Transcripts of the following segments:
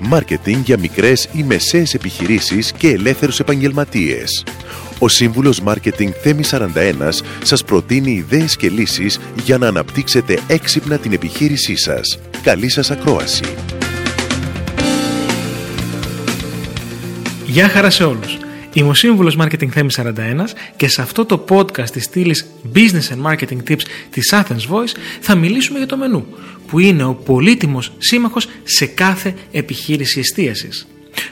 Μάρκετινγκ για μικρές ή μεσαίες επιχειρήσεις και ελεύθερους επαγγελματίες. Ο σύμβουλος Μάρκετινγκ Θέμη 41 σας προτείνει ιδέες και λύσεις για να αναπτύξετε έξυπνα την επιχείρησή σας. Καλή σας ακρόαση. Γεια χαρά σε όλους. Είμαι ο σύμβουλος Marketing Θέμη 41 και σε αυτό το podcast της στήλης Business and Marketing Tips της Athens Voice θα μιλήσουμε για το μενού, που είναι ο πολύτιμος σύμμαχος σε κάθε επιχείρηση εστίασης.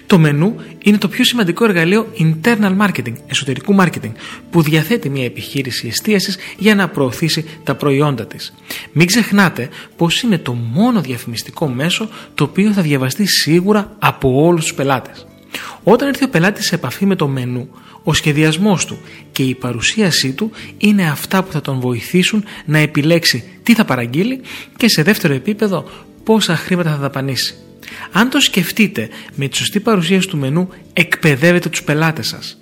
Το μενού είναι το πιο σημαντικό εργαλείο internal marketing, εσωτερικού marketing, που διαθέτει μια επιχείρηση εστίασης για να προωθήσει τα προϊόντα της. Μην ξεχνάτε πως είναι το μόνο διαφημιστικό μέσο το οποίο θα διαβαστεί σίγουρα από όλους τους πελάτες. Όταν έρθει ο πελάτης σε επαφή με το μενού, ο σχεδιασμός του και η παρουσίασή του είναι αυτά που θα τον βοηθήσουν να επιλέξει τι θα παραγγείλει και σε δεύτερο επίπεδο πόσα χρήματα θα δαπανίσει. Αν το σκεφτείτε με τη σωστή παρουσίαση του μενού, εκπαιδεύετε τους πελάτες σας.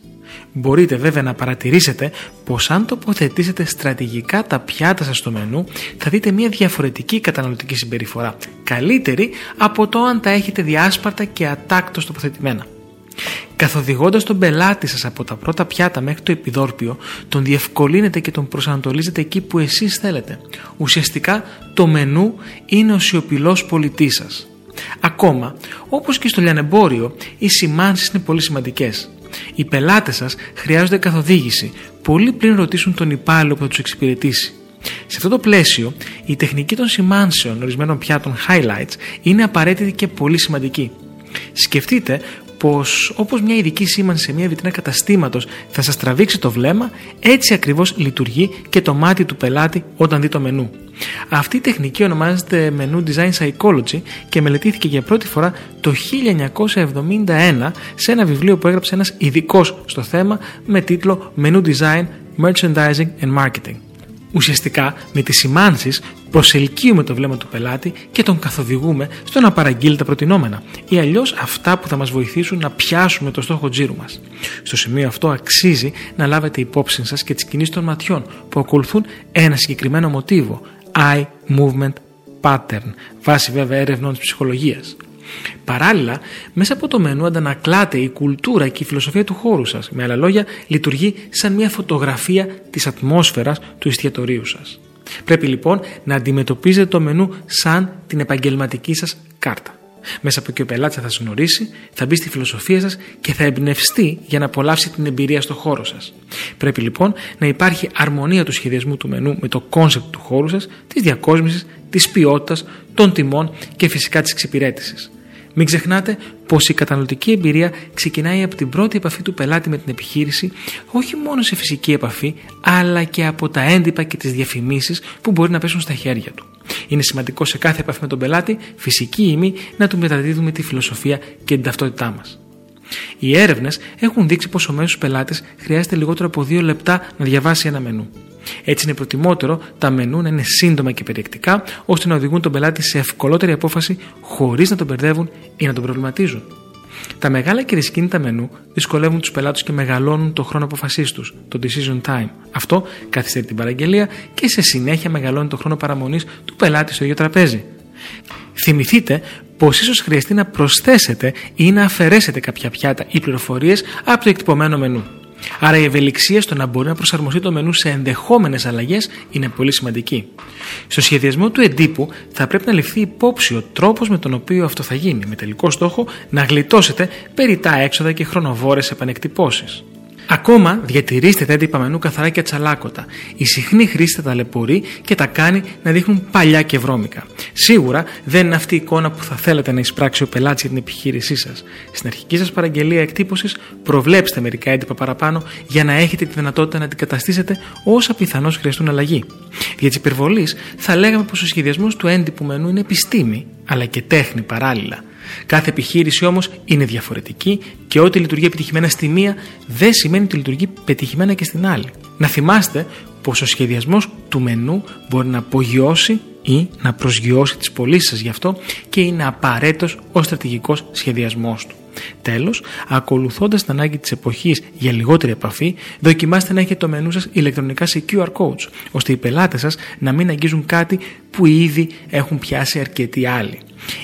Μπορείτε βέβαια να παρατηρήσετε πως αν τοποθετήσετε στρατηγικά τα πιάτα σας στο μενού θα δείτε μια διαφορετική καταναλωτική συμπεριφορά, καλύτερη από το αν τα έχετε διάσπαρτα και ατάκτως τοποθετημένα. Καθοδηγώντας τον πελάτη σας από τα πρώτα πιάτα μέχρι το επιδόρπιο, τον διευκολύνετε και τον προσανατολίζετε εκεί που εσείς θέλετε. Ουσιαστικά το μενού είναι ο σιωπηλός πολιτής σας. Ακόμα, όπως και στο λιανεμπόριο, οι σημάνσεις είναι πολύ σημαντικές. Οι πελάτες σας χρειάζονται καθοδήγηση πολύ πριν ρωτήσουν τον υπάλληλο που θα τους εξυπηρετήσει. Σε αυτό το πλαίσιο, η τεχνική των σημάνσεων ορισμένων πιάτων highlights είναι απαραίτητη και πολύ σημαντική. Σκεφτείτε πως όπως μια ειδική σήμανση σε μια βιτρίνα καταστήματος θα σας τραβήξει το βλέμμα, έτσι ακριβώς λειτουργεί και το μάτι του πελάτη όταν δει το μενού. Αυτή η τεχνική ονομάζεται μενού Design Psychology και μελετήθηκε για πρώτη φορά το 1971 σε ένα βιβλίο που έγραψε ένας ειδικός στο θέμα με τίτλο Menu Design, Merchandising and Marketing. Ουσιαστικά με τις σημάνσεις προσελκύουμε το βλέμμα του πελάτη και τον καθοδηγούμε στο να παραγγείλει τα προτινόμενα ή αλλιώς αυτά που θα μας βοηθήσουν να πιάσουμε το στόχο τζίρου μας. Στο σημείο αυτό αξίζει να λάβετε υπόψη σας και τις κινήσεις των ματιών που ακολουθούν ένα συγκεκριμένο μοτίβο Eye Movement Pattern βάσει βέβαια έρευνων της ψυχολογίας. Παράλληλα, μέσα από το μενού αντανακλάται η κουλτούρα και η φιλοσοφία του χώρου σας. Με άλλα λόγια, λειτουργεί σαν μια φωτογραφία της ατμόσφαιρας του εστιατορίου σας. Πρέπει λοιπόν να αντιμετωπίζετε το μενού σαν την επαγγελματική σας κάρτα. Μέσα από εκεί ο πελάτης θα σας γνωρίσει, θα μπει στη φιλοσοφία σας και θα εμπνευστεί για να απολαύσει την εμπειρία στο χώρο σας. Πρέπει λοιπόν να υπάρχει αρμονία του σχεδιασμού του μενού με το concept του χώρου σας, της διακόσμησης, της ποιότητας, των τιμών και φυσικά της εξυπηρέτησης. Μην ξεχνάτε πως η καταναλωτική εμπειρία ξεκινάει από την πρώτη επαφή του πελάτη με την επιχείρηση, όχι μόνο σε φυσική επαφή, αλλά και από τα έντυπα και τις διαφημίσεις που μπορεί να πέσουν στα χέρια του. Είναι σημαντικό σε κάθε επαφή με τον πελάτη, φυσική ή μη, να του μεταδίδουμε τη φιλοσοφία και την ταυτότητά μας. Οι έρευνες έχουν δείξει πως ο μέσος πελάτης χρειάζεται λιγότερο από δύο λεπτά να διαβάσει ένα μενού. Έτσι είναι προτιμότερο τα μενού να είναι σύντομα και περιεκτικά, ώστε να οδηγούν τον πελάτη σε ευκολότερη απόφαση χωρίς να τον μπερδεύουν ή να τον προβληματίζουν. Τα μεγάλα και δυσκίνητα μενού δυσκολεύουν τους πελάτες και μεγαλώνουν το χρόνο αποφασής τους, το decision time. Αυτό καθυστερεί την παραγγελία και σε συνέχεια μεγαλώνει το χρόνο παραμονής του πελάτη στο ίδιο τραπέζι. Θυμηθείτε πως ίσως χρειαστεί να προσθέσετε ή να αφαιρέσετε κάποια πιάτα ή πληροφορίες από το εκτυπωμένο μενού. Άρα η ευελιξία στο να μπορεί να προσαρμοστεί το μενού σε ενδεχόμενες αλλαγές είναι πολύ σημαντική. Στο σχεδιασμό του εντύπου θα πρέπει να ληφθεί υπόψη ο τρόπος με τον οποίο αυτό θα γίνει, με τελικό στόχο να γλιτώσετε περιτά έξοδα και χρονοβόρες επανεκτυπώσεις. Ακόμα διατηρήστε τα έντυπα μενού καθαρά και ατσαλάκωτα. Η συχνή χρήση τα ταλαιπωρεί και τα κάνει να δείχνουν παλιά και βρώμικα. Σίγουρα δεν είναι αυτή η εικόνα που θα θέλετε να εισπράξει ο πελάτης για την επιχείρησή σας. Στην αρχική σας παραγγελία εκτύπωσης, προβλέψτε μερικά έντυπα παραπάνω για να έχετε τη δυνατότητα να αντικαταστήσετε όσα πιθανώς χρειαστούν αλλαγή. Για τη υπερβολή, θα λέγαμε πως ο σχεδιασμός του έντυπου μενού είναι επιστήμη, αλλά και τέχνη παράλληλα. Κάθε επιχείρηση όμως είναι διαφορετική και ό,τι λειτουργεί επιτυχημένα στη μία δεν σημαίνει ότι λειτουργεί πετυχημένα και στην άλλη. Να θυμάστε πως ο σχεδιασμός του μενού μπορεί να απογειώσει ή να προσγειώσει τις πωλήσεις σας γι' αυτό και είναι απαραίτητος ο στρατηγικός σχεδιασμός του. Τέλος, ακολουθώντας την ανάγκη της εποχής για λιγότερη επαφή, δοκιμάστε να έχετε το μενού σας ηλεκτρονικά σε QR codes, ώστε οι πελάτες σας να μην αγγίζουν κάτι που ήδη έχουν πιάσει αρκετοί άλλοι.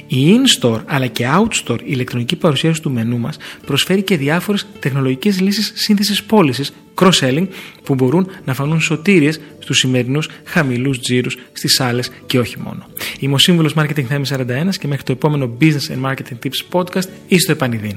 Η in-store αλλά και out-store ηλεκτρονική παρουσίαση του μενού μας προσφέρει και διάφορες τεχνολογικές λύσεις σύνθεσης πώλησης cross-selling που μπορούν να φανούν σωτήριες στους σημερινούς χαμηλούς τζίρους στις άλλες και όχι μόνο. Είμαι ο Σύμβουλος Marketing Θέμη 41 και μέχρι το επόμενο Business and Marketing Tips podcast ή στο επανειδήν.